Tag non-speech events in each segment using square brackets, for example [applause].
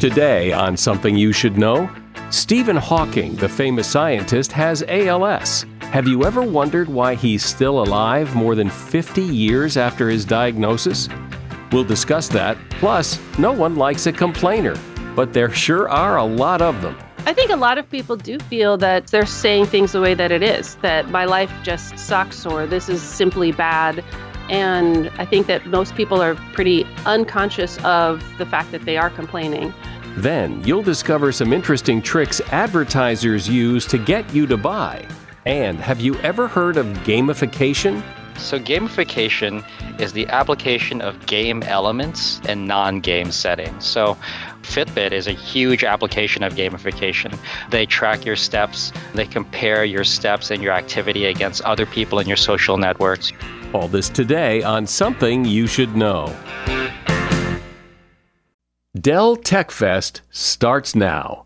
Today, on Something You Should Know, Stephen Hawking, the famous scientist, has ALS. Have you ever wondered why he's still alive more than 50 years after his diagnosis? We'll discuss that. Plus, no one likes a complainer, but there sure are a lot of them. I think a lot of people do feel that they're saying things the way that it is, that my life just sucks or this is simply bad. And I think that most people are pretty unconscious of the fact that they are complaining. Then you'll discover some interesting tricks advertisers use to get you to buy. And have you ever heard of gamification? So, gamification is the application of game elements in non game settings. So, Fitbit is a huge application of gamification. They track your steps, they compare your steps and your activity against other people in your social networks. All this today on Something You Should Know. Dell Tech Fest starts now.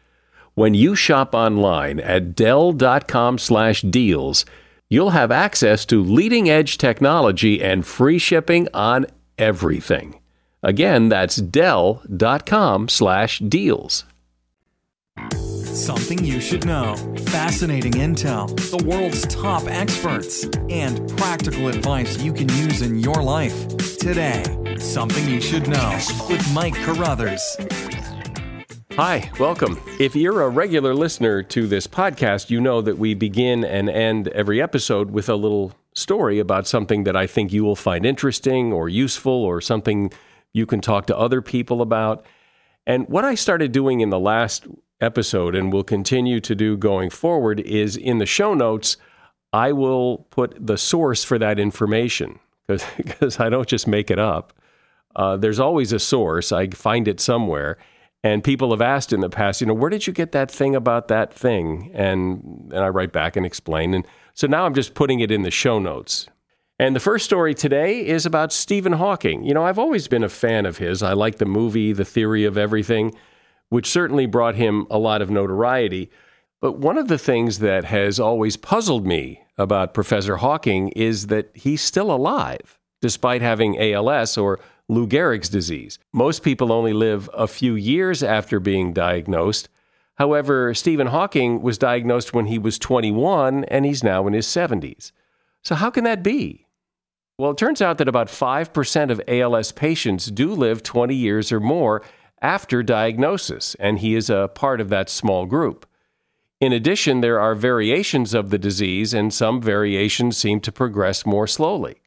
When you shop online at dell.com/deals, you'll have access to leading-edge technology and free shipping on everything. Again, that's dell.com/deals. Something you should know. Fascinating intel, the world's top experts, and practical advice you can use in your life. Today, Something You Should Know with Mike Carruthers. Hi, welcome. If you're a regular listener to this podcast, you know that we begin and end every episode with a little story about something that I think you will find interesting or useful or something you can talk to other people about. And what I started doing in the last episode and will continue to do going forward is in the show notes, I will put the source for that information [laughs] because I don't just make it up. Uh, there's always a source, I find it somewhere. And people have asked in the past, you know, where did you get that thing about that thing? And and I write back and explain. And so now I'm just putting it in the show notes. And the first story today is about Stephen Hawking. You know, I've always been a fan of his. I like the movie The Theory of Everything, which certainly brought him a lot of notoriety. But one of the things that has always puzzled me about Professor Hawking is that he's still alive, despite having ALS or Lou Gehrig's disease. Most people only live a few years after being diagnosed. However, Stephen Hawking was diagnosed when he was 21 and he's now in his 70s. So, how can that be? Well, it turns out that about 5% of ALS patients do live 20 years or more after diagnosis, and he is a part of that small group. In addition, there are variations of the disease, and some variations seem to progress more slowly.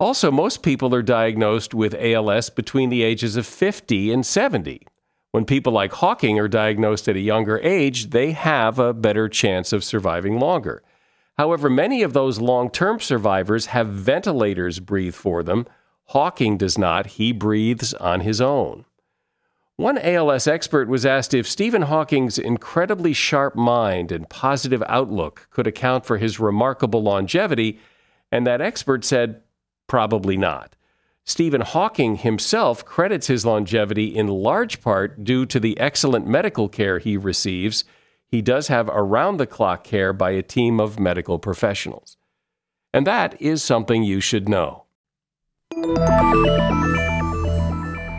Also, most people are diagnosed with ALS between the ages of 50 and 70. When people like Hawking are diagnosed at a younger age, they have a better chance of surviving longer. However, many of those long term survivors have ventilators breathe for them. Hawking does not, he breathes on his own. One ALS expert was asked if Stephen Hawking's incredibly sharp mind and positive outlook could account for his remarkable longevity, and that expert said, Probably not. Stephen Hawking himself credits his longevity in large part due to the excellent medical care he receives. He does have around the clock care by a team of medical professionals. And that is something you should know.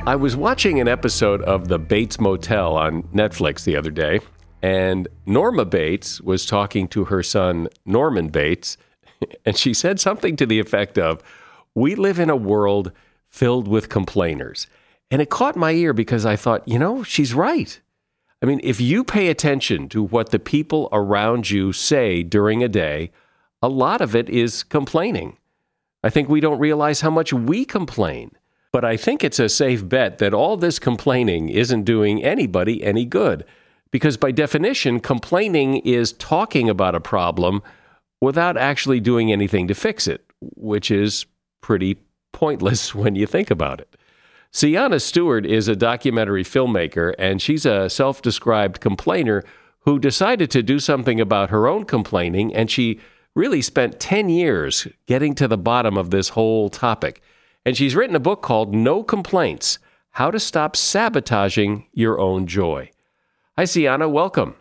I was watching an episode of The Bates Motel on Netflix the other day, and Norma Bates was talking to her son, Norman Bates, [laughs] and she said something to the effect of, we live in a world filled with complainers. And it caught my ear because I thought, you know, she's right. I mean, if you pay attention to what the people around you say during a day, a lot of it is complaining. I think we don't realize how much we complain. But I think it's a safe bet that all this complaining isn't doing anybody any good. Because by definition, complaining is talking about a problem without actually doing anything to fix it, which is pretty pointless [laughs] when you think about it. Sienna Stewart is a documentary filmmaker, and she's a self described complainer who decided to do something about her own complaining, and she really spent 10 years getting to the bottom of this whole topic. And she's written a book called No Complaints How to Stop Sabotaging Your Own Joy. Hi, Sienna. Welcome.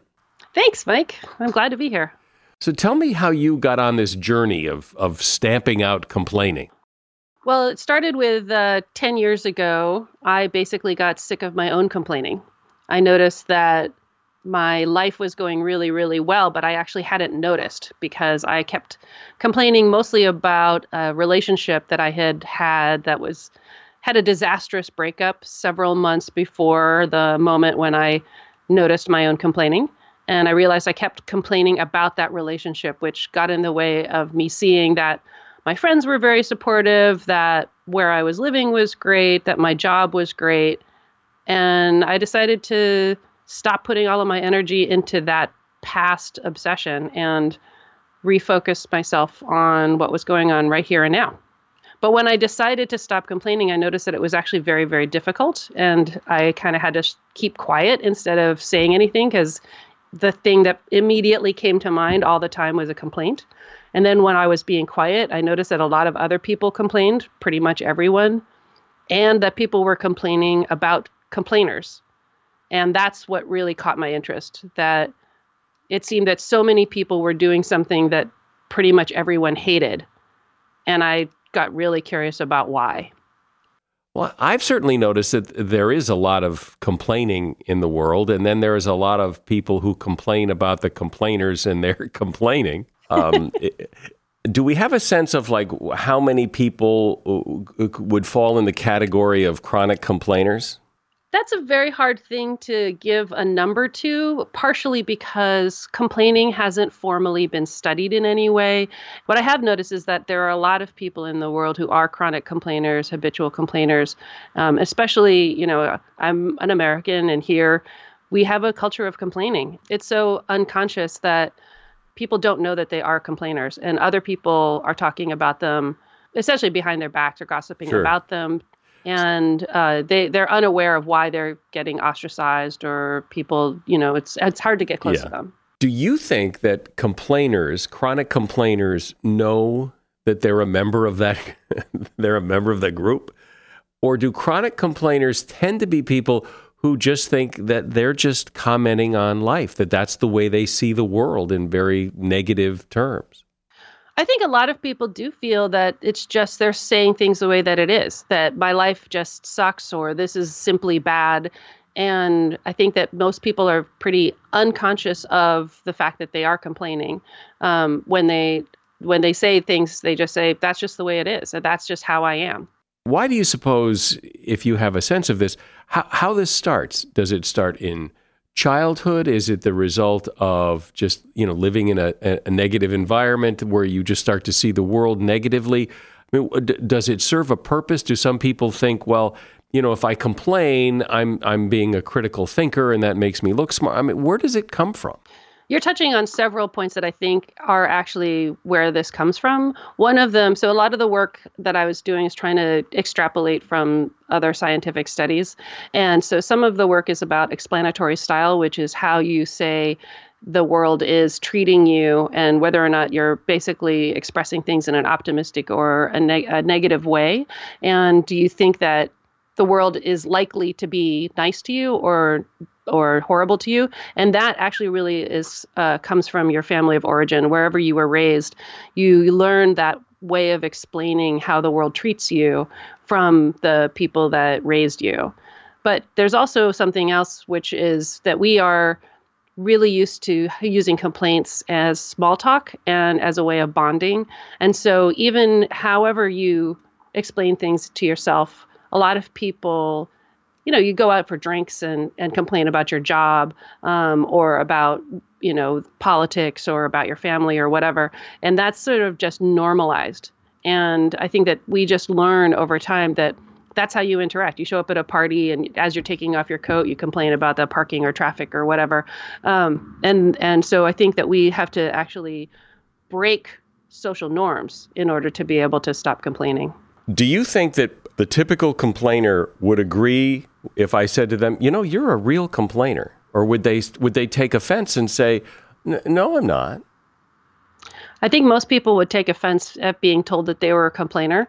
Thanks, Mike. I'm glad to be here. So tell me how you got on this journey of, of stamping out complaining. Well, it started with uh, 10 years ago. I basically got sick of my own complaining. I noticed that my life was going really, really well, but I actually hadn't noticed because I kept complaining mostly about a relationship that I had had that was had a disastrous breakup several months before the moment when I noticed my own complaining. And I realized I kept complaining about that relationship, which got in the way of me seeing that my friends were very supportive, that where I was living was great, that my job was great. And I decided to stop putting all of my energy into that past obsession and refocus myself on what was going on right here and now. But when I decided to stop complaining, I noticed that it was actually very, very difficult. And I kind of had to keep quiet instead of saying anything because the thing that immediately came to mind all the time was a complaint. And then when I was being quiet, I noticed that a lot of other people complained, pretty much everyone, and that people were complaining about complainers. And that's what really caught my interest that it seemed that so many people were doing something that pretty much everyone hated. And I got really curious about why. Well, I've certainly noticed that there is a lot of complaining in the world, and then there is a lot of people who complain about the complainers and they're [laughs] complaining. Um, [laughs] do we have a sense of like how many people uh, would fall in the category of chronic complainers? That's a very hard thing to give a number to, partially because complaining hasn't formally been studied in any way. What I have noticed is that there are a lot of people in the world who are chronic complainers, habitual complainers, um, especially, you know, I'm an American and here we have a culture of complaining. It's so unconscious that people don't know that they are complainers and other people are talking about them essentially behind their backs or gossiping sure. about them and uh, they they're unaware of why they're getting ostracized or people you know it's it's hard to get close yeah. to them do you think that complainers chronic complainers know that they're a member of that [laughs] they're a member of the group or do chronic complainers tend to be people who just think that they're just commenting on life that that's the way they see the world in very negative terms I think a lot of people do feel that it's just they're saying things the way that it is, that my life just sucks or this is simply bad. And I think that most people are pretty unconscious of the fact that they are complaining um, when they when they say things. They just say that's just the way it is, and that's just how I am. Why do you suppose, if you have a sense of this, how, how this starts? Does it start in childhood? Is it the result of just you know living in a, a negative environment where you just start to see the world negatively? I mean, does it serve a purpose? Do some people think, well, you know, if I complain, I'm I'm being a critical thinker, and that makes me look smart? I mean, where does it come from? You're touching on several points that I think are actually where this comes from. One of them, so a lot of the work that I was doing is trying to extrapolate from other scientific studies. And so some of the work is about explanatory style, which is how you say the world is treating you and whether or not you're basically expressing things in an optimistic or a, neg- a negative way. And do you think that the world is likely to be nice to you or or horrible to you. And that actually really is uh, comes from your family of origin. Wherever you were raised you learn that way of explaining how the world treats you from the people that raised you. But there's also something else which is that we are really used to using complaints as small talk and as a way of bonding. And so even however you explain things to yourself a lot of people you know, you go out for drinks and, and complain about your job um, or about, you know, politics or about your family or whatever. And that's sort of just normalized. And I think that we just learn over time that that's how you interact. You show up at a party, and as you're taking off your coat, you complain about the parking or traffic or whatever. Um, and and so I think that we have to actually break social norms in order to be able to stop complaining. Do you think that the typical complainer would agree if I said to them, "You know, you're a real complainer," or would they would they take offense and say, "No, I'm not." I think most people would take offense at being told that they were a complainer.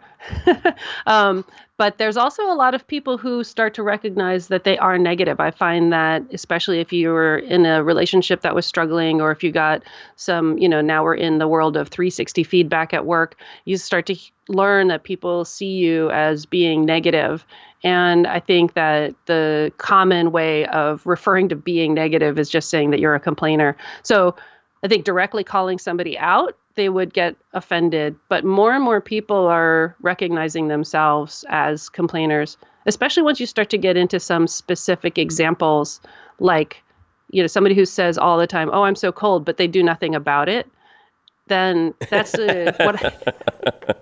[laughs] um, but there's also a lot of people who start to recognize that they are negative. I find that, especially if you were in a relationship that was struggling, or if you got some, you know, now we're in the world of 360 feedback at work, you start to learn that people see you as being negative. And I think that the common way of referring to being negative is just saying that you're a complainer. So I think directly calling somebody out, they would get offended. But more and more people are recognizing themselves as complainers, especially once you start to get into some specific examples, like, you know, somebody who says all the time, "Oh, I'm so cold," but they do nothing about it. Then that's a, what.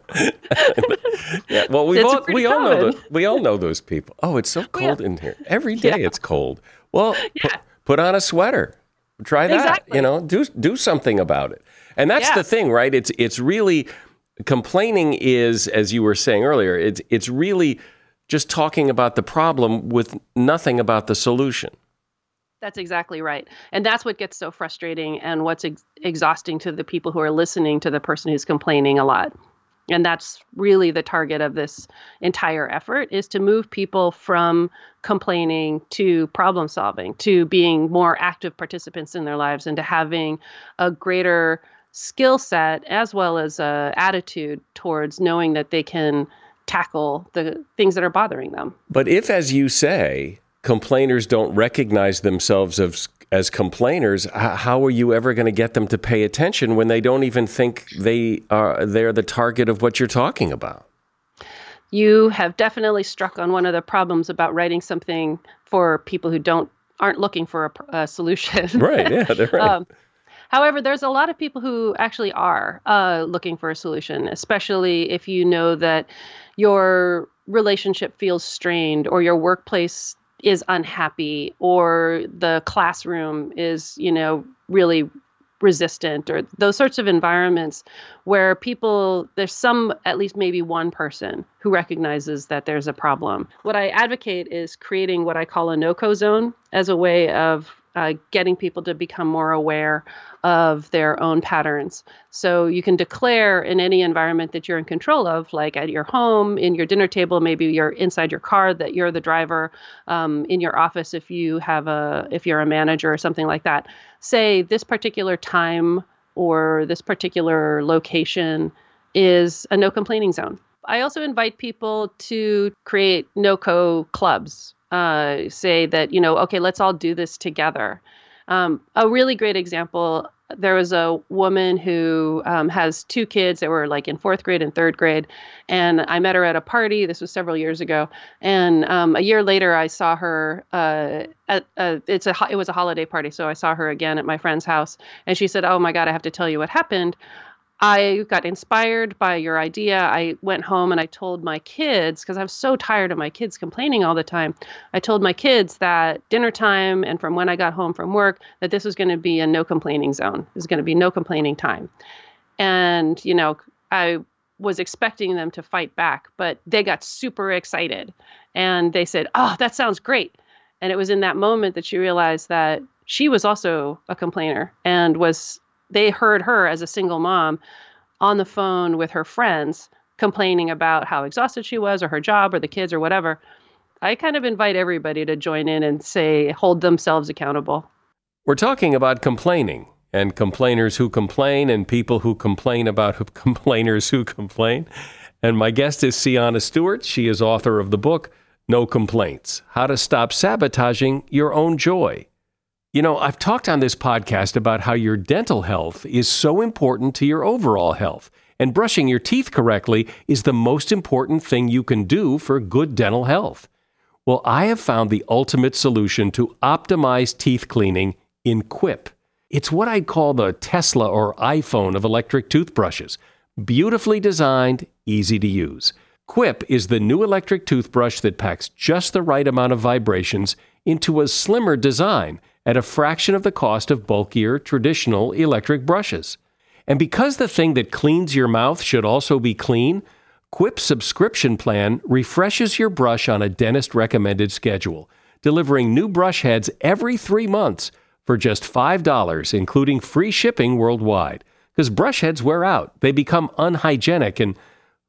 [laughs] yeah, well, we all we all know the, we all know those people. Oh, it's so oh, cold yeah. in here. Every day yeah. it's cold. Well, yeah. put, put on a sweater. Try that. Exactly. You know, do do something about it. And that's yeah. the thing, right? It's it's really complaining is, as you were saying earlier, it's it's really just talking about the problem with nothing about the solution. That's exactly right. And that's what gets so frustrating and what's ex- exhausting to the people who are listening to the person who's complaining a lot and that's really the target of this entire effort is to move people from complaining to problem solving to being more active participants in their lives and to having a greater skill set as well as a attitude towards knowing that they can tackle the things that are bothering them. But if as you say complainers don't recognize themselves as as complainers, how are you ever going to get them to pay attention when they don't even think they are they're the target of what you're talking about? You have definitely struck on one of the problems about writing something for people who don't aren't looking for a, a solution. [laughs] right. Yeah, they're right. um, However, there's a lot of people who actually are uh, looking for a solution, especially if you know that your relationship feels strained or your workplace is unhappy or the classroom is you know really resistant or those sorts of environments where people there's some at least maybe one person who recognizes that there's a problem. What i advocate is creating what i call a no-co zone as a way of uh, getting people to become more aware of their own patterns. So you can declare in any environment that you're in control of, like at your home, in your dinner table, maybe you're inside your car that you're the driver, um, in your office if you have a if you're a manager or something like that. Say this particular time or this particular location is a no complaining zone. I also invite people to create no-co clubs uh, say that you know okay let's all do this together. Um, a really great example there was a woman who um, has two kids that were like in fourth grade and third grade and i met her at a party this was several years ago and um, a year later i saw her uh, at uh, it's a it was a holiday party so i saw her again at my friend's house and she said oh my god i have to tell you what happened I got inspired by your idea. I went home and I told my kids, because I was so tired of my kids complaining all the time. I told my kids that dinner time and from when I got home from work, that this was going to be a no complaining zone. Was going to be no complaining time. And, you know, I was expecting them to fight back, but they got super excited and they said, Oh, that sounds great. And it was in that moment that she realized that she was also a complainer and was they heard her as a single mom on the phone with her friends complaining about how exhausted she was or her job or the kids or whatever. I kind of invite everybody to join in and say, hold themselves accountable. We're talking about complaining and complainers who complain and people who complain about who [laughs] complainers who complain. And my guest is Sienna Stewart. She is author of the book, No Complaints How to Stop Sabotaging Your Own Joy. You know, I've talked on this podcast about how your dental health is so important to your overall health, and brushing your teeth correctly is the most important thing you can do for good dental health. Well, I have found the ultimate solution to optimize teeth cleaning in Quip. It's what I'd call the Tesla or iPhone of electric toothbrushes. Beautifully designed, easy to use. Quip is the new electric toothbrush that packs just the right amount of vibrations into a slimmer design at a fraction of the cost of bulkier traditional electric brushes. And because the thing that cleans your mouth should also be clean, Quip's subscription plan refreshes your brush on a dentist recommended schedule, delivering new brush heads every three months for just $5, including free shipping worldwide. Because brush heads wear out, they become unhygienic, and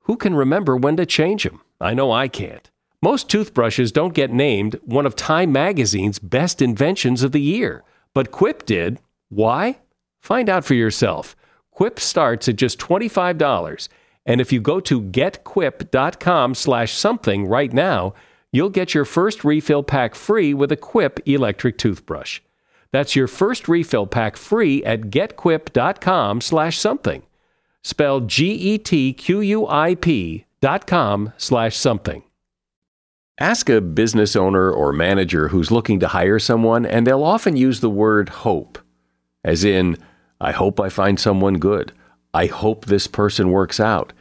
who can remember when to change them? I know I can't. Most toothbrushes don't get named one of Time magazine's best inventions of the year, but Quip did. Why? Find out for yourself. Quip starts at just $25, and if you go to getquip.com slash something right now, you'll get your first refill pack free with a Quip electric toothbrush. That's your first refill pack free at getquip.com slash something. Spelled G-E-T-Q-U-I-P dot com slash something. Ask a business owner or manager who's looking to hire someone, and they'll often use the word hope, as in, I hope I find someone good. I hope this person works out.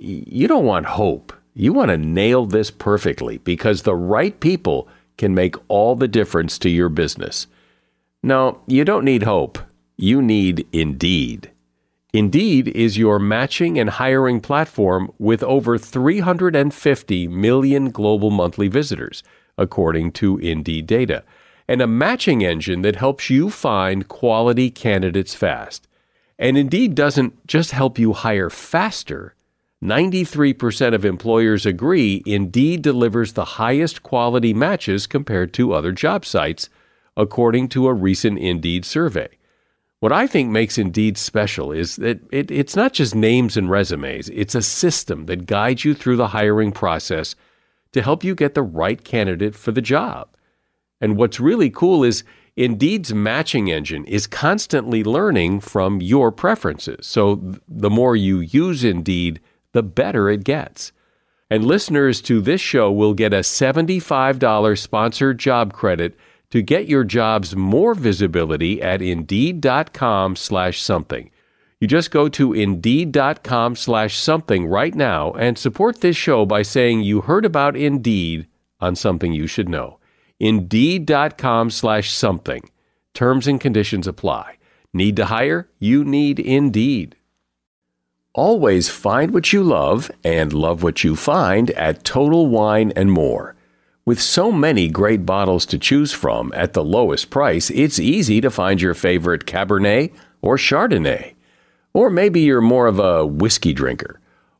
You don't want hope. You want to nail this perfectly because the right people can make all the difference to your business. No, you don't need hope. You need Indeed. Indeed is your matching and hiring platform with over 350 million global monthly visitors, according to Indeed data, and a matching engine that helps you find quality candidates fast. And Indeed doesn't just help you hire faster. 93% of employers agree Indeed delivers the highest quality matches compared to other job sites, according to a recent Indeed survey. What I think makes Indeed special is that it, it's not just names and resumes, it's a system that guides you through the hiring process to help you get the right candidate for the job. And what's really cool is Indeed's matching engine is constantly learning from your preferences. So the more you use Indeed, the better it gets. And listeners to this show will get a $75 sponsored job credit to get your jobs more visibility at indeed.com slash something. You just go to indeed.com slash something right now and support this show by saying you heard about Indeed on something you should know. Indeed.com slash something. Terms and conditions apply. Need to hire? You need Indeed. Always find what you love and love what you find at Total Wine and More. With so many great bottles to choose from at the lowest price, it's easy to find your favorite Cabernet or Chardonnay. Or maybe you're more of a whiskey drinker.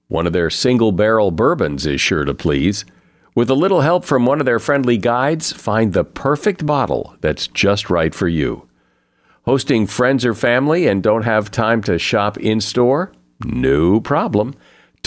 One of their single barrel bourbons is sure to please. With a little help from one of their friendly guides, find the perfect bottle that's just right for you. Hosting friends or family and don't have time to shop in store? No problem.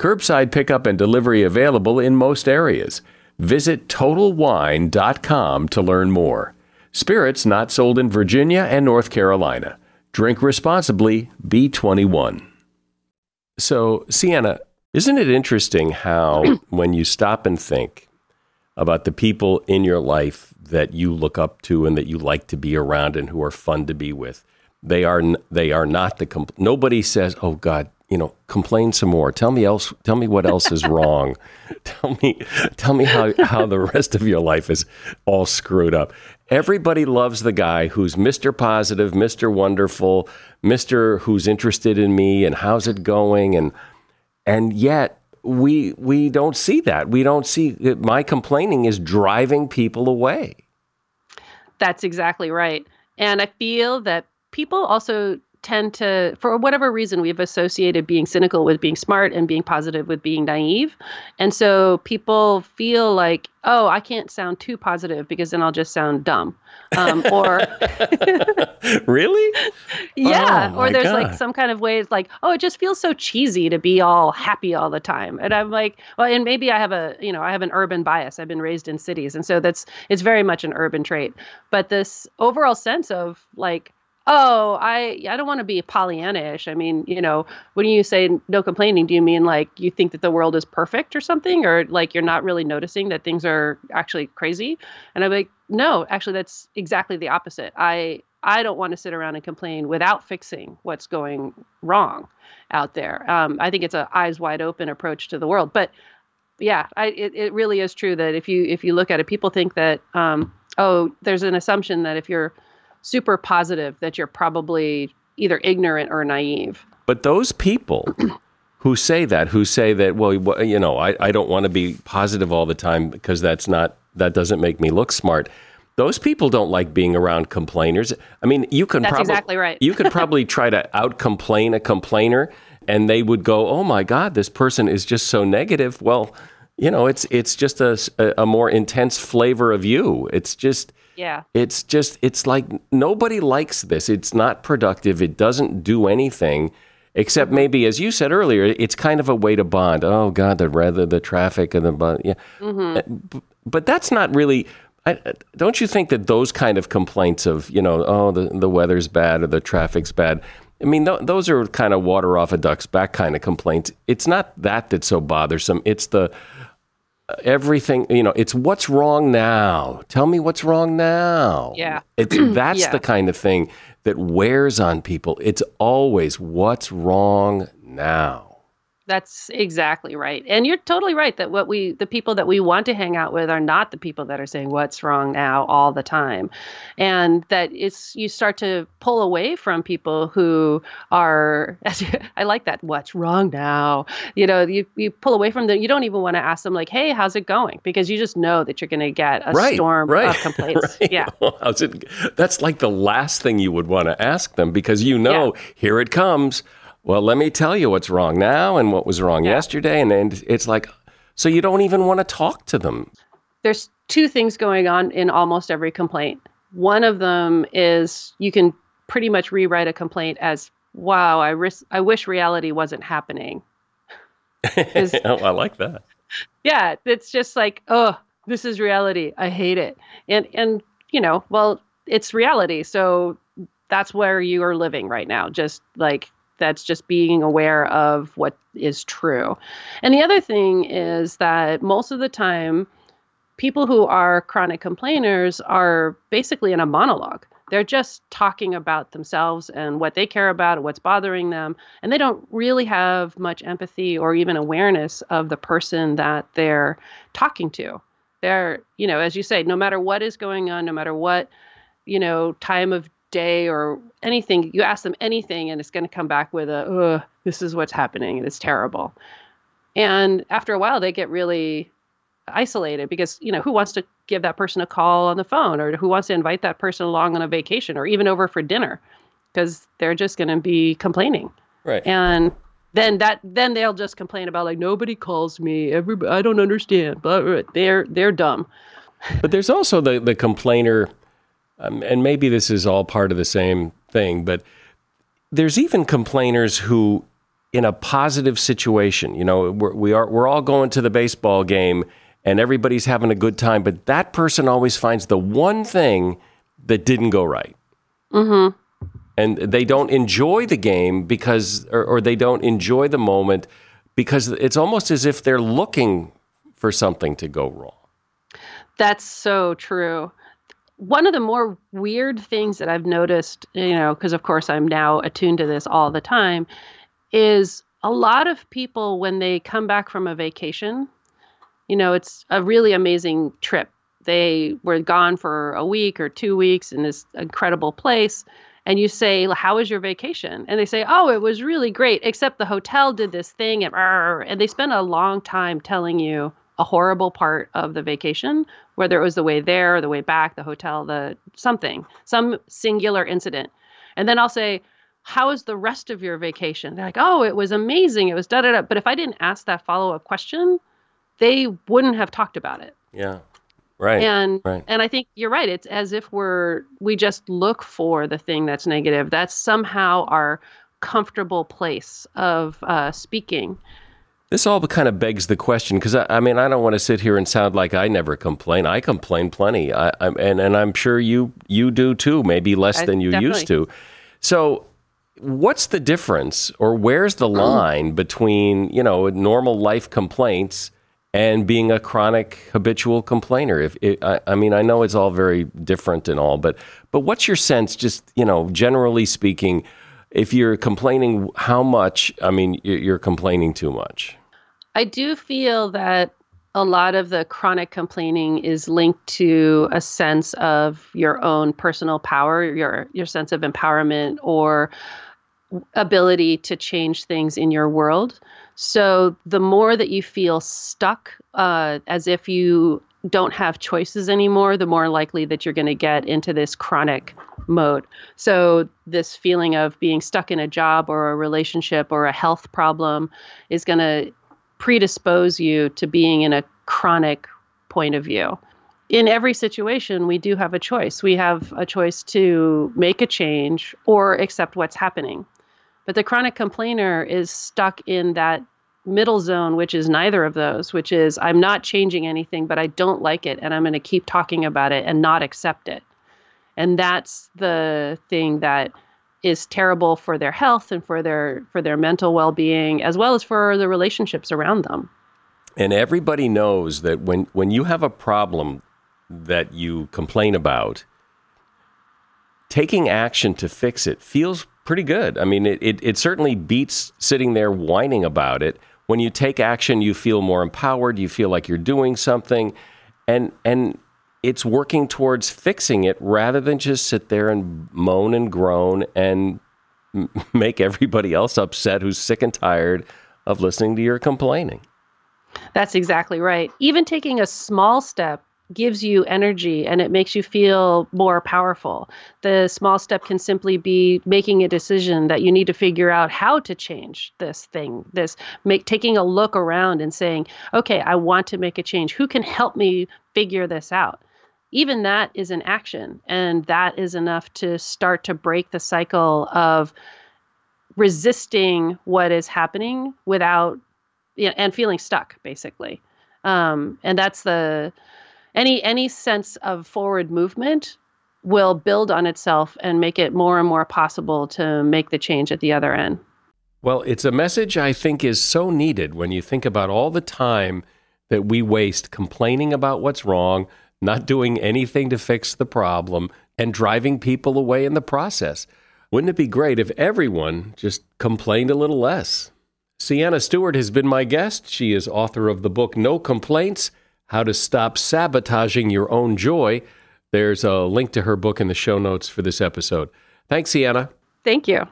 Curbside pickup and delivery available in most areas. Visit TotalWine.com to learn more. Spirits not sold in Virginia and North Carolina. Drink responsibly, B21. So, Sienna, isn't it interesting how [clears throat] when you stop and think about the people in your life that you look up to and that you like to be around and who are fun to be with, they are they are not the compl- nobody says, "Oh God, you know, complain some more. Tell me else. Tell me what else is wrong. [laughs] tell me, tell me how how the rest of your life is all screwed up. Everybody loves the guy who's Mr. Positive, Mr. Wonderful, Mr. Who's interested in me and how's it going, and and yet we we don't see that. We don't see that my complaining is driving people away. That's exactly right. And I feel that people also tend to, for whatever reason, we've associated being cynical with being smart and being positive with being naive. And so people feel like, oh, I can't sound too positive because then I'll just sound dumb. Um, or [laughs] really? yeah. Oh, or there's God. like some kind of ways like, oh, it just feels so cheesy to be all happy all the time. And I'm like, well, and maybe I have a, you know, I have an urban bias. I've been raised in cities. And so that's, it's very much an urban trait. But this overall sense of like, Oh, I I don't want to be Pollyannish. I mean, you know, when you say no complaining, do you mean like you think that the world is perfect or something, or like you're not really noticing that things are actually crazy? And I'm like, no, actually, that's exactly the opposite. I I don't want to sit around and complain without fixing what's going wrong out there. Um, I think it's a eyes wide open approach to the world. But yeah, I, it, it really is true that if you if you look at it, people think that um, oh, there's an assumption that if you're super positive, that you're probably either ignorant or naive. But those people [clears throat] who say that, who say that, well, you know, I, I don't want to be positive all the time because that's not that doesn't make me look smart. Those people don't like being around complainers. I mean, you can That's probably exactly right. you could probably try to out complain a complainer, and they would go, "Oh my God, this person is just so negative." Well, you know, it's it's just a, a more intense flavor of you. It's just yeah. It's just it's like nobody likes this. It's not productive. It doesn't do anything except mm-hmm. maybe as you said earlier, it's kind of a way to bond. Oh God, the rather the traffic, and the yeah. Mm-hmm. But that's not really I, don't you think that those kind of complaints of you know oh the the weather's bad or the traffic's bad I mean th- those are kind of water off a duck's back kind of complaints it's not that that's so bothersome it's the uh, everything you know it's what's wrong now. Tell me what's wrong now. Yeah. It's [clears throat] that's yeah. the kind of thing that wears on people. It's always what's wrong now that's exactly right. And you're totally right that what we the people that we want to hang out with are not the people that are saying what's wrong now all the time. And that it's you start to pull away from people who are [laughs] I like that what's wrong now. You know, you you pull away from them. You don't even want to ask them like, "Hey, how's it going?" because you just know that you're going to get a right, storm right, of [laughs] complaints. right. Yeah. [laughs] Well, how's it That's like the last thing you would want to ask them because you know, yeah. here it comes well, let me tell you what's wrong now and what was wrong yeah. yesterday. And, and it's like, so you don't even want to talk to them. There's two things going on in almost every complaint. One of them is you can pretty much rewrite a complaint as, wow, I, ris- I wish reality wasn't happening. [laughs] oh, I like that. Yeah, it's just like, oh, this is reality. I hate it. And, and you know, well, it's reality. So that's where you are living right now. Just like that's just being aware of what is true. And the other thing is that most of the time, people who are chronic complainers are basically in a monologue. They're just talking about themselves and what they care about and what's bothering them. And they don't really have much empathy or even awareness of the person that they're talking to. They're, you know, as you say, no matter what is going on, no matter what, you know, time of day or anything, you ask them anything, and it's going to come back with a, this is what's happening, and it's terrible. And after a while, they get really isolated because, you know, who wants to give that person a call on the phone or who wants to invite that person along on a vacation or even over for dinner because they're just going to be complaining. Right. And then that then they'll just complain about like nobody calls me everybody I don't understand but they're they're dumb but there's also the the complainer um, and maybe this is all part of the same thing, but there's even complainers who, in a positive situation, you know, we're, we are, we're all going to the baseball game and everybody's having a good time, but that person always finds the one thing that didn't go right. Mm-hmm. And they don't enjoy the game because, or, or they don't enjoy the moment because it's almost as if they're looking for something to go wrong. That's so true one of the more weird things that I've noticed, you know, because of course I'm now attuned to this all the time, is a lot of people when they come back from a vacation, you know, it's a really amazing trip. They were gone for a week or two weeks in this incredible place. And you say, How was your vacation? And they say, Oh, it was really great, except the hotel did this thing. And, and they spend a long time telling you a horrible part of the vacation, whether it was the way there, or the way back, the hotel, the something, some singular incident. And then I'll say, How was the rest of your vacation? They're like, Oh, it was amazing. It was da da da. But if I didn't ask that follow up question, they wouldn't have talked about it. Yeah. Right. And right. and I think you're right. It's as if we're we just look for the thing that's negative. That's somehow our comfortable place of uh, speaking. This all kind of begs the question because I, I, mean I don't want to sit here and sound like I never complain. I complain plenty, I, and and I'm sure you you do too. Maybe less I, than you definitely. used to. So, what's the difference, or where's the mm. line between you know normal life complaints and being a chronic habitual complainer? If it, I, I mean, I know it's all very different and all, but but what's your sense, just you know, generally speaking, if you're complaining, how much? I mean, you're complaining too much. I do feel that a lot of the chronic complaining is linked to a sense of your own personal power, your your sense of empowerment or ability to change things in your world. So the more that you feel stuck, uh, as if you don't have choices anymore, the more likely that you're going to get into this chronic mode. So this feeling of being stuck in a job or a relationship or a health problem is going to predispose you to being in a chronic point of view. In every situation, we do have a choice. We have a choice to make a change or accept what's happening. But the chronic complainer is stuck in that middle zone, which is neither of those, which is I'm not changing anything, but I don't like it and I'm going to keep talking about it and not accept it. And that's the thing that is terrible for their health and for their for their mental well-being as well as for the relationships around them. And everybody knows that when when you have a problem that you complain about, taking action to fix it feels pretty good. I mean, it, it, it, certainly beats sitting there whining about it. When you take action, you feel more empowered. You feel like you're doing something, and and it's working towards fixing it rather than just sit there and moan and groan and [laughs] make everybody else upset who's sick and tired of listening to your complaining. That's exactly right. Even taking a small step gives you energy and it makes you feel more powerful. The small step can simply be making a decision that you need to figure out how to change this thing. This make taking a look around and saying, "Okay, I want to make a change. Who can help me figure this out?" Even that is an action and that is enough to start to break the cycle of resisting what is happening without and feeling stuck basically. Um, and that's the any any sense of forward movement will build on itself and make it more and more possible to make the change at the other end. Well it's a message i think is so needed when you think about all the time that we waste complaining about what's wrong not doing anything to fix the problem, and driving people away in the process. Wouldn't it be great if everyone just complained a little less? Sienna Stewart has been my guest. She is author of the book No Complaints How to Stop Sabotaging Your Own Joy. There's a link to her book in the show notes for this episode. Thanks, Sienna. Thank you.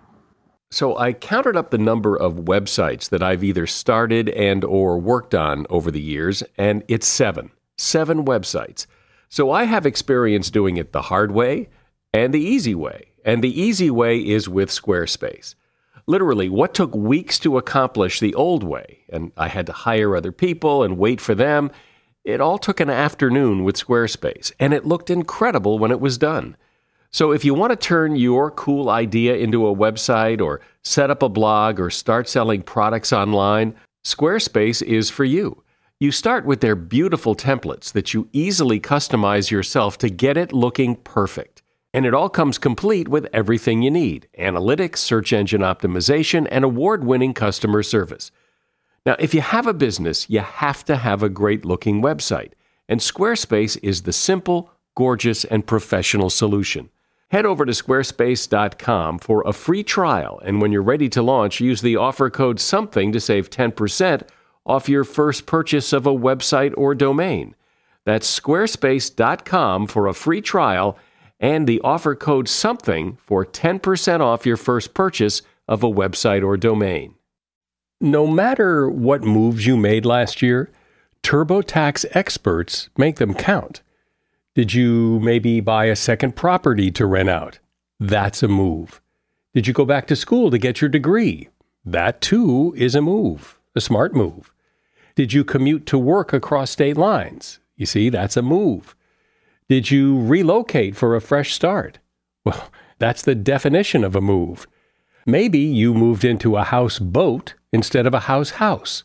So I counted up the number of websites that I've either started and or worked on over the years and it's 7. 7 websites. So I have experience doing it the hard way and the easy way. And the easy way is with Squarespace. Literally, what took weeks to accomplish the old way, and I had to hire other people and wait for them, it all took an afternoon with Squarespace, and it looked incredible when it was done. So if you want to turn your cool idea into a website or set up a blog or start selling products online, Squarespace is for you. You start with their beautiful templates that you easily customize yourself to get it looking perfect. And it all comes complete with everything you need analytics, search engine optimization, and award winning customer service. Now, if you have a business, you have to have a great looking website. And Squarespace is the simple, gorgeous, and professional solution. Head over to squarespace.com for a free trial, and when you're ready to launch, use the offer code SOMETHING to save 10% off your first purchase of a website or domain. That's squarespace.com for a free trial and the offer code SOMETHING for 10% off your first purchase of a website or domain. No matter what moves you made last year, TurboTax experts make them count. Did you maybe buy a second property to rent out? That's a move. Did you go back to school to get your degree? That too is a move, a smart move. Did you commute to work across state lines? You see, that's a move. Did you relocate for a fresh start? Well, [laughs] that's the definition of a move. Maybe you moved into a house boat instead of a house house.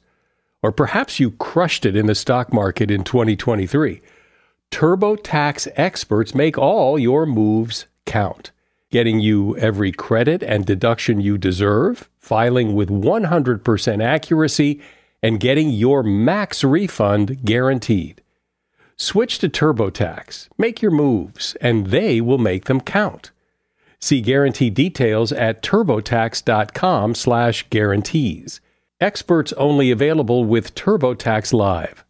Or perhaps you crushed it in the stock market in 2023. TurboTax experts make all your moves count. getting you every credit and deduction you deserve, filing with 100% accuracy, and getting your max refund guaranteed. Switch to TurboTax, make your moves, and they will make them count. See guarantee details at turbotax.com/guarantees. Experts only available with TurboTax Live.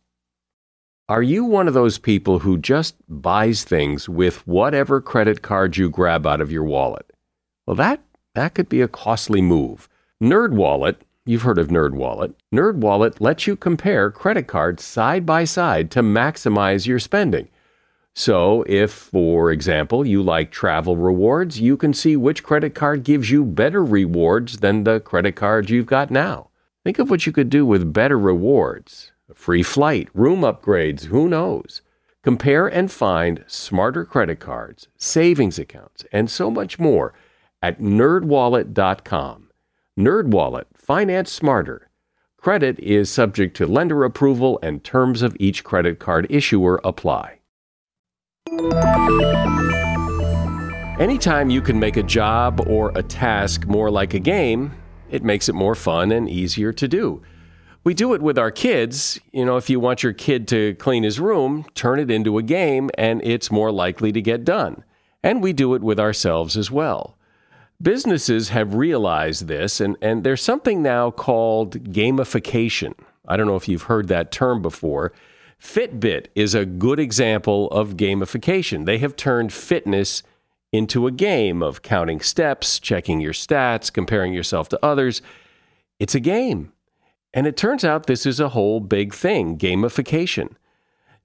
Are you one of those people who just buys things with whatever credit card you grab out of your wallet? Well, that that could be a costly move. NerdWallet, you've heard of NerdWallet. NerdWallet lets you compare credit cards side by side to maximize your spending. So, if for example, you like travel rewards, you can see which credit card gives you better rewards than the credit card you've got now. Think of what you could do with better rewards a free flight, room upgrades, who knows? Compare and find smarter credit cards, savings accounts, and so much more at nerdwallet.com. NerdWallet, finance smarter. Credit is subject to lender approval and terms of each credit card issuer apply. Anytime you can make a job or a task more like a game, it makes it more fun and easier to do. We do it with our kids. You know, if you want your kid to clean his room, turn it into a game and it's more likely to get done. And we do it with ourselves as well. Businesses have realized this, and, and there's something now called gamification. I don't know if you've heard that term before. Fitbit is a good example of gamification. They have turned fitness into a game of counting steps, checking your stats, comparing yourself to others. It's a game. And it turns out this is a whole big thing gamification.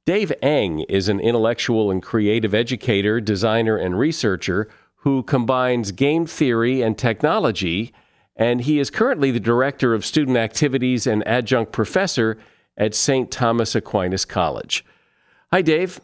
Dave Eng is an intellectual and creative educator, designer, and researcher who combines game theory and technology, and he is currently the director of student activities and adjunct professor at St. Thomas Aquinas College. Hi, Dave.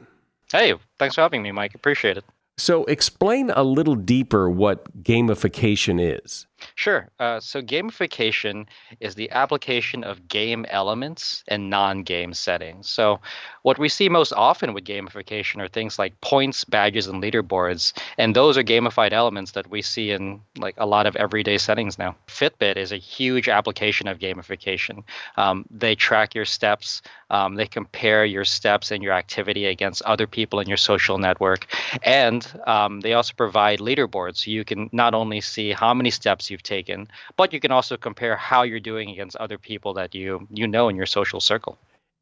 Hey, thanks for having me, Mike. Appreciate it. So, explain a little deeper what gamification is. Sure. Uh, so gamification is the application of game elements and non-game settings. So what we see most often with gamification are things like points, badges, and leaderboards, and those are gamified elements that we see in like a lot of everyday settings now. Fitbit is a huge application of gamification. Um, they track your steps. Um, they compare your steps and your activity against other people in your social network, and um, they also provide leaderboards, so you can not only see how many steps you've taken, but you can also compare how you're doing against other people that you you know in your social circle.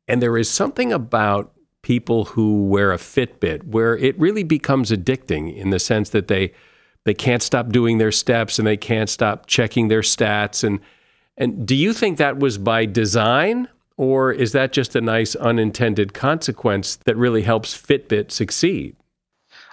And there is something about people who wear a Fitbit where it really becomes addicting in the sense that they they can't stop doing their steps and they can't stop checking their stats and and do you think that was by design or is that just a nice unintended consequence that really helps Fitbit succeed?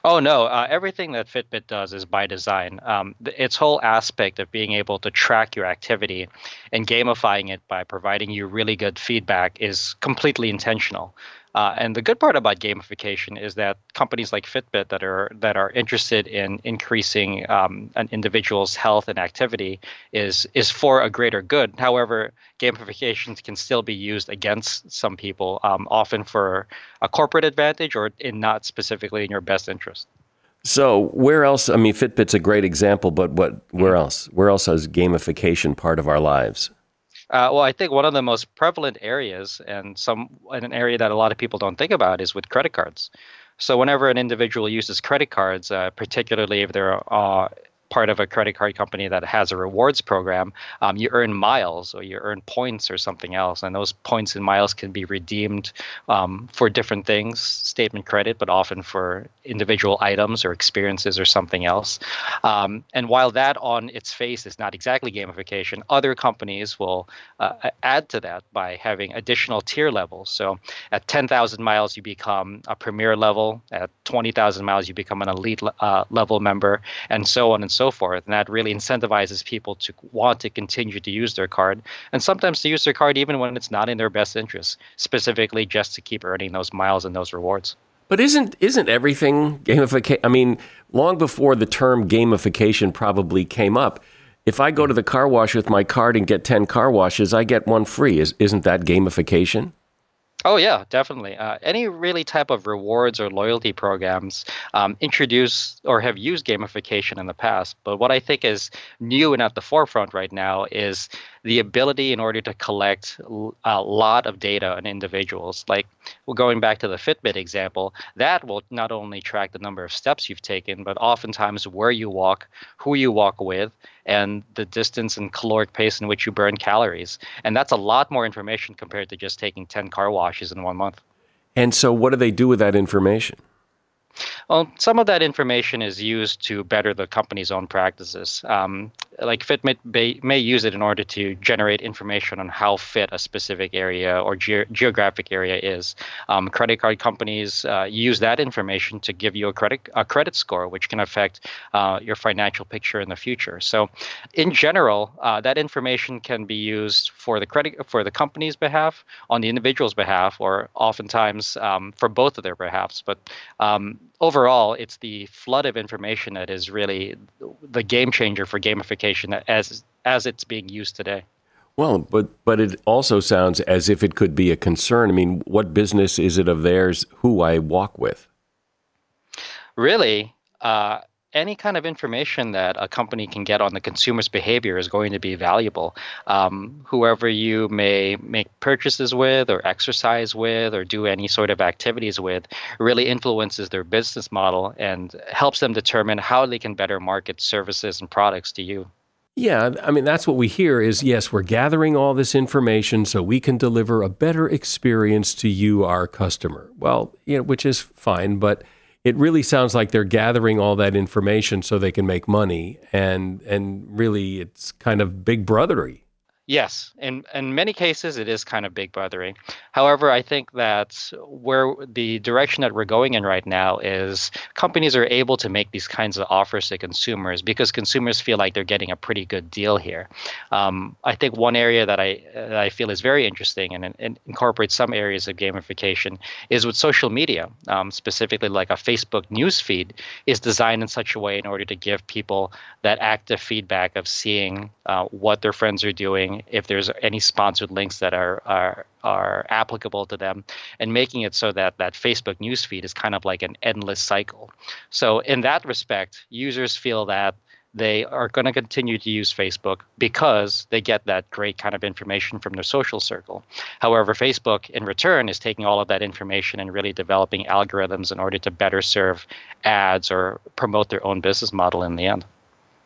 Oh no! Uh, everything that Fitbit does is by design. Um, th- its whole aspect of being able to track your activity and gamifying it by providing you really good feedback is completely intentional. Uh, and the good part about gamification is that companies like Fitbit that are that are interested in increasing um, an individual's health and activity is is for a greater good. However, gamifications can still be used against some people, um, often for a corporate advantage or in not specifically in your best interest. So where else? I mean, Fitbit's a great example, but what? Where else? Where else is gamification part of our lives? Uh, well, I think one of the most prevalent areas, and some and an area that a lot of people don't think about, is with credit cards. So, whenever an individual uses credit cards, uh, particularly if they're uh, part of a credit card company that has a rewards program, um, you earn miles or you earn points or something else. And those points and miles can be redeemed um, for different things, statement credit, but often for individual items or experiences or something else. Um, and while that on its face is not exactly gamification, other companies will uh, add to that by having additional tier levels. So at 10,000 miles, you become a premier level. At 20,000 miles, you become an elite uh, level member, and so on and so so forth. And that really incentivizes people to want to continue to use their card and sometimes to use their card even when it's not in their best interest, specifically just to keep earning those miles and those rewards. But isn't isn't everything gamification? I mean, long before the term gamification probably came up, if I go to the car wash with my card and get ten car washes, I get one free. Is isn't that gamification? Oh yeah, definitely. Uh, any really type of rewards or loyalty programs um, introduce or have used gamification in the past, but what I think is new and at the forefront right now is the ability in order to collect a lot of data on individuals. Like going back to the Fitbit example, that will not only track the number of steps you've taken, but oftentimes where you walk, who you walk with, and the distance and caloric pace in which you burn calories. And that's a lot more information compared to just taking 10 car washes in one month. And so, what do they do with that information? Well, some of that information is used to better the company's own practices. Um, like Fitbit may, may, use it in order to generate information on how fit a specific area or ge- geographic area is. Um, credit card companies uh, use that information to give you a credit a credit score, which can affect uh, your financial picture in the future. So, in general, uh, that information can be used for the credit for the company's behalf, on the individual's behalf, or oftentimes um, for both of their behalves. But um, overall, it's the flood of information that is really the game changer for gamification as as it's being used today. Well, but but it also sounds as if it could be a concern. I mean, what business is it of theirs who I walk with? Really, uh, any kind of information that a company can get on the consumer's behavior is going to be valuable. Um, whoever you may make purchases with, or exercise with, or do any sort of activities with, really influences their business model and helps them determine how they can better market services and products to you. Yeah, I mean that's what we hear is yes, we're gathering all this information so we can deliver a better experience to you our customer. Well, you know, which is fine, but it really sounds like they're gathering all that information so they can make money. And and really it's kind of big brothery Yes, in in many cases it is kind of big brothering. However, I think that where the direction that we're going in right now is companies are able to make these kinds of offers to consumers because consumers feel like they're getting a pretty good deal here. Um, I think one area that I that I feel is very interesting and, and incorporates some areas of gamification is with social media, um, specifically like a Facebook news feed is designed in such a way in order to give people that active feedback of seeing uh, what their friends are doing if there's any sponsored links that are are are applicable to them and making it so that that Facebook newsfeed is kind of like an endless cycle. So in that respect, users feel that they are going to continue to use Facebook because they get that great kind of information from their social circle. However, Facebook in return is taking all of that information and really developing algorithms in order to better serve ads or promote their own business model in the end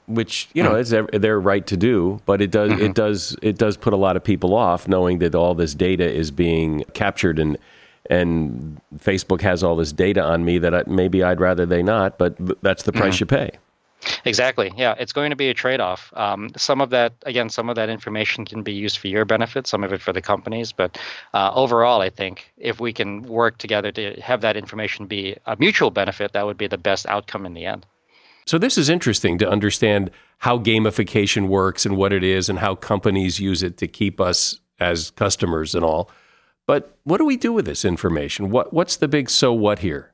which you know mm. is their right to do, but it does mm-hmm. it does it does put a lot of people off knowing that all this data is being captured and and Facebook has all this data on me that I, maybe I'd rather they not, but that's the price mm. you pay. Exactly. Yeah, it's going to be a trade-off. Um, some of that, again, some of that information can be used for your benefit, some of it for the companies. But uh, overall, I think if we can work together to have that information be a mutual benefit, that would be the best outcome in the end. So, this is interesting to understand how gamification works and what it is and how companies use it to keep us as customers and all. But what do we do with this information? What, what's the big so what here?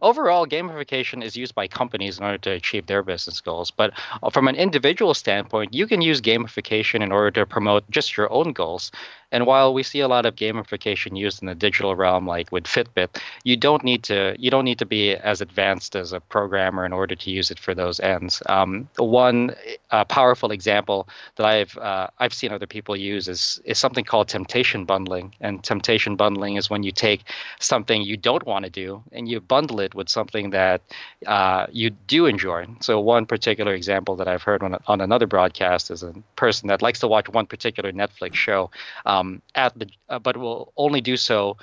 Overall, gamification is used by companies in order to achieve their business goals. But uh, from an individual standpoint, you can use gamification in order to promote just your own goals. And while we see a lot of gamification used in the digital realm, like with Fitbit, you don't need to you don't need to be as advanced as a programmer in order to use it for those ends. Um, one uh, powerful example that I've uh, I've seen other people use is is something called temptation bundling. And temptation bundling is when you take something you don't want to do and you bundle it with something that uh, you do enjoy. So one particular example that I've heard on, on another broadcast is a person that likes to watch one particular Netflix show. Um, um, at the uh, but will only do so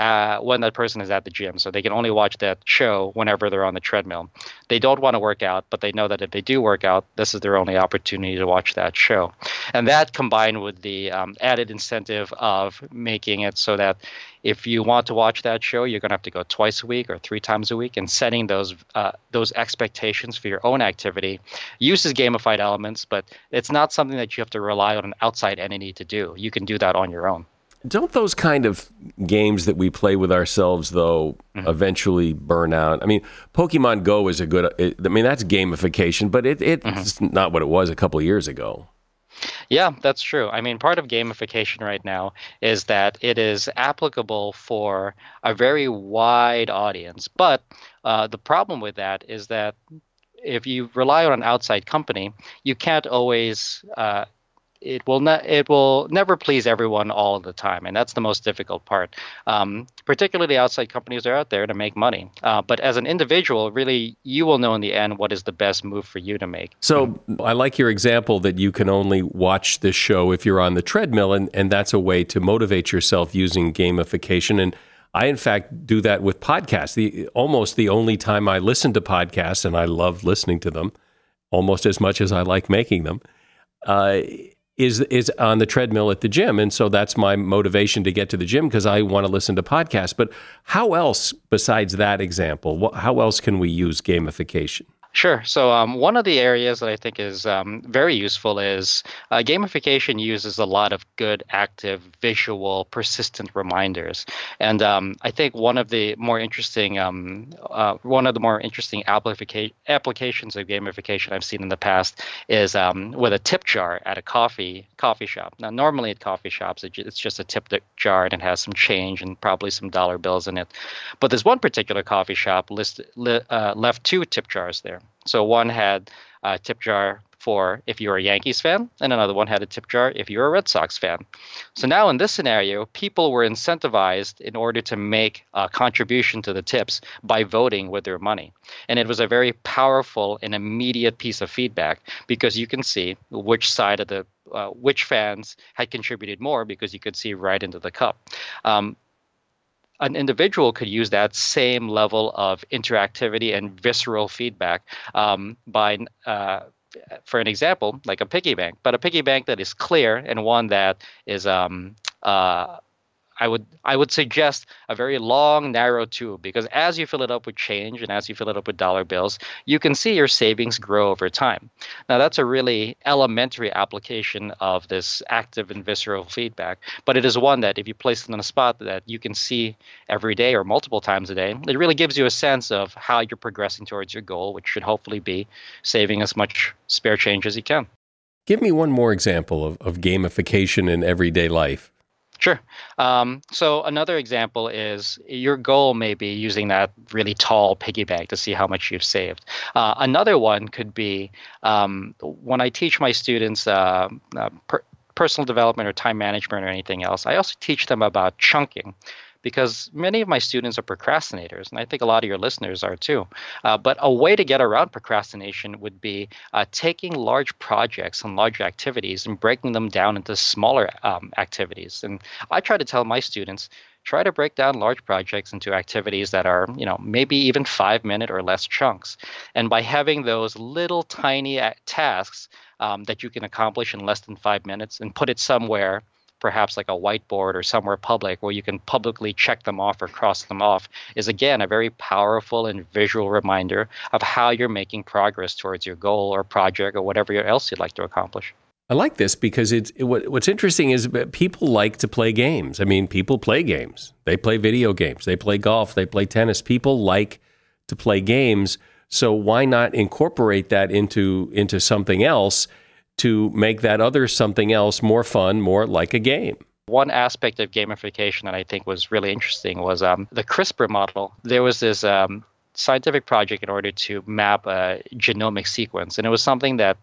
uh, when that person is at the gym. So they can only watch that show whenever they're on the treadmill. They don't want to work out, but they know that if they do work out, this is their only opportunity to watch that show. And that combined with the um, added incentive of making it so that if you want to watch that show, you're going to have to go twice a week or three times a week, and setting those uh, those expectations for your own activity uses gamified elements, but it's not something that you have to rely on an outside entity to do. You can do that on your own. Don't those kind of games that we play with ourselves, though, mm-hmm. eventually burn out? I mean, Pokemon Go is a good. It, I mean, that's gamification, but it, it's mm-hmm. not what it was a couple years ago. Yeah, that's true. I mean, part of gamification right now is that it is applicable for a very wide audience. But uh, the problem with that is that if you rely on an outside company, you can't always uh, it will ne- it will never please everyone all the time, and that's the most difficult part. Um, particularly, outside companies are out there to make money, uh, but as an individual, really, you will know in the end what is the best move for you to make. So, I like your example that you can only watch this show if you're on the treadmill, and, and that's a way to motivate yourself using gamification. And I, in fact, do that with podcasts. The almost the only time I listen to podcasts, and I love listening to them almost as much as I like making them. Uh, is is on the treadmill at the gym. And so that's my motivation to get to the gym because I want to listen to podcasts. But how else besides that example how else can we use gamification Sure. So um, one of the areas that I think is um, very useful is uh, gamification uses a lot of good, active, visual, persistent reminders, and um, I think one of the more interesting um, uh, one of the more interesting applica- applications of gamification I've seen in the past is um, with a tip jar at a coffee coffee shop. Now, normally at coffee shops, it's just a tip jar and it has some change and probably some dollar bills in it, but there's one particular coffee shop list, li- uh, left two tip jars there. So one had a tip jar for if you're a Yankees fan, and another one had a tip jar if you're a Red Sox fan. So now in this scenario, people were incentivized in order to make a contribution to the tips by voting with their money. And it was a very powerful and immediate piece of feedback because you can see which side of the uh, which fans had contributed more because you could see right into the cup. Um, an individual could use that same level of interactivity and visceral feedback um, by uh, for an example, like a piggy bank, but a piggy bank that is clear and one that is um, uh, I would I would suggest a very long, narrow tube because as you fill it up with change and as you fill it up with dollar bills, you can see your savings grow over time. Now that's a really elementary application of this active and visceral feedback, but it is one that if you place it in a spot that you can see every day or multiple times a day, it really gives you a sense of how you're progressing towards your goal, which should hopefully be saving as much spare change as you can. Give me one more example of, of gamification in everyday life. Sure. Um, so another example is your goal may be using that really tall piggy bank to see how much you've saved. Uh, another one could be um, when I teach my students uh, uh, per- personal development or time management or anything else, I also teach them about chunking because many of my students are procrastinators, and I think a lot of your listeners are too. Uh, but a way to get around procrastination would be uh, taking large projects and large activities and breaking them down into smaller um, activities. And I try to tell my students try to break down large projects into activities that are you know maybe even five minute or less chunks and by having those little tiny uh, tasks um, that you can accomplish in less than five minutes and put it somewhere perhaps like a whiteboard or somewhere public where you can publicly check them off or cross them off is again a very powerful and visual reminder of how you're making progress towards your goal or project or whatever else you'd like to accomplish. I like this because it's it, what's interesting is people like to play games. I mean, people play games. They play video games. They play golf. They play tennis. People like to play games. So why not incorporate that into into something else? To make that other something else more fun, more like a game. One aspect of gamification that I think was really interesting was um, the CRISPR model. There was this um, scientific project in order to map a genomic sequence, and it was something that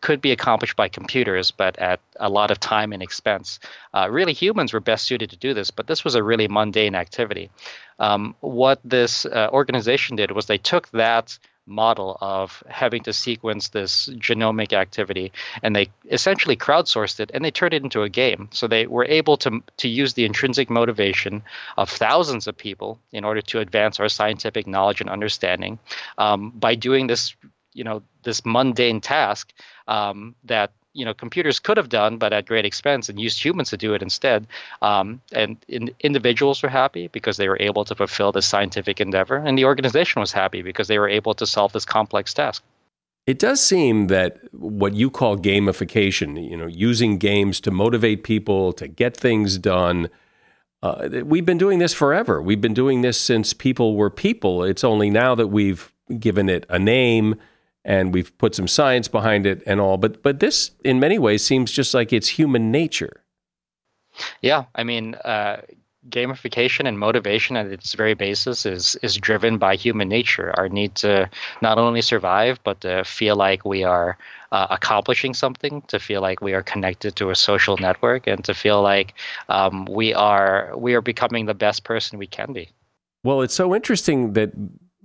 could be accomplished by computers, but at a lot of time and expense. Uh, really, humans were best suited to do this, but this was a really mundane activity. Um, what this uh, organization did was they took that model of having to sequence this genomic activity and they essentially crowdsourced it and they turned it into a game. So they were able to to use the intrinsic motivation of thousands of people in order to advance our scientific knowledge and understanding um, by doing this you know this mundane task um, that you know computers could have done, but at great expense, and used humans to do it instead. Um, and in, individuals were happy because they were able to fulfill this scientific endeavor, and the organization was happy because they were able to solve this complex task. It does seem that what you call gamification, you know, using games to motivate people to get things done. Uh, we've been doing this forever. We've been doing this since people were people. It's only now that we've given it a name and we've put some science behind it and all. But but this, in many ways, seems just like it's human nature. Yeah, I mean, uh, gamification and motivation at its very basis is is driven by human nature, our need to not only survive but to feel like we are uh, accomplishing something, to feel like we are connected to a social network, and to feel like um, we are we are becoming the best person we can be. Well, it's so interesting that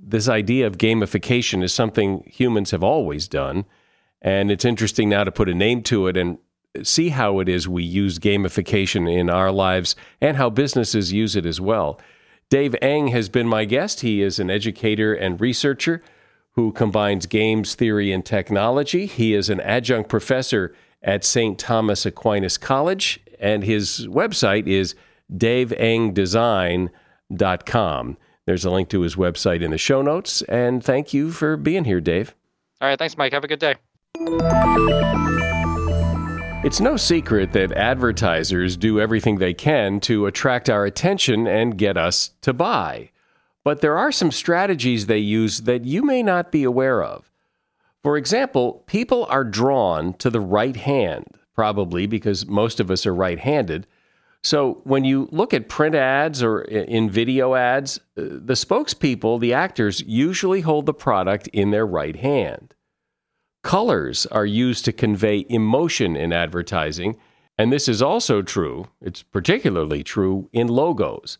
this idea of gamification is something humans have always done. And it's interesting now to put a name to it and see how it is we use gamification in our lives and how businesses use it as well. Dave Eng has been my guest. He is an educator and researcher who combines games theory and technology. He is an adjunct professor at St. Thomas Aquinas College, and his website is daveengdesign.com. There's a link to his website in the show notes. And thank you for being here, Dave. All right. Thanks, Mike. Have a good day. It's no secret that advertisers do everything they can to attract our attention and get us to buy. But there are some strategies they use that you may not be aware of. For example, people are drawn to the right hand, probably because most of us are right handed. So when you look at print ads or in video ads, uh, the spokespeople, the actors, usually hold the product in their right hand. Colors are used to convey emotion in advertising, and this is also true, it's particularly true in logos.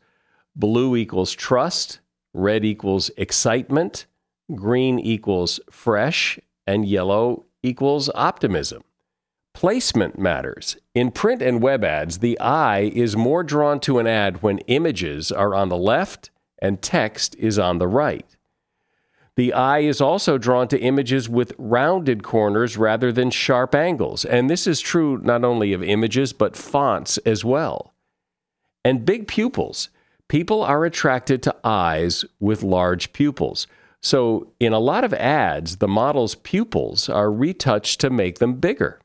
Blue equals trust, red equals excitement, green equals fresh, and yellow equals optimism. Placement matters. In print and web ads, the eye is more drawn to an ad when images are on the left and text is on the right. The eye is also drawn to images with rounded corners rather than sharp angles, and this is true not only of images but fonts as well. And big pupils. People are attracted to eyes with large pupils. So, in a lot of ads, the model's pupils are retouched to make them bigger.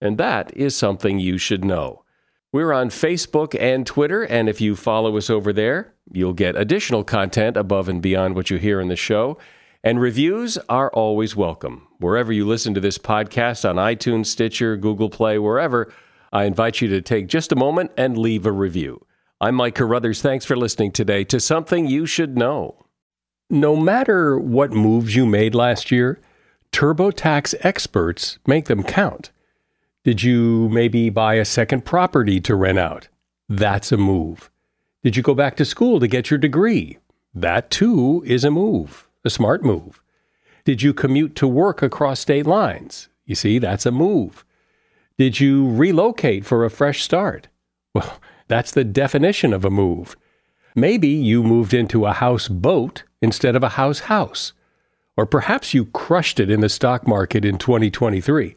And that is something you should know. We're on Facebook and Twitter, and if you follow us over there, You'll get additional content above and beyond what you hear in the show. And reviews are always welcome. Wherever you listen to this podcast on iTunes, Stitcher, Google Play, wherever, I invite you to take just a moment and leave a review. I'm Mike Carruthers. Thanks for listening today to Something You Should Know. No matter what moves you made last year, TurboTax experts make them count. Did you maybe buy a second property to rent out? That's a move. Did you go back to school to get your degree? That too is a move, a smart move. Did you commute to work across state lines? You see, that's a move. Did you relocate for a fresh start? Well, [laughs] that's the definition of a move. Maybe you moved into a house boat instead of a house house. Or perhaps you crushed it in the stock market in 2023.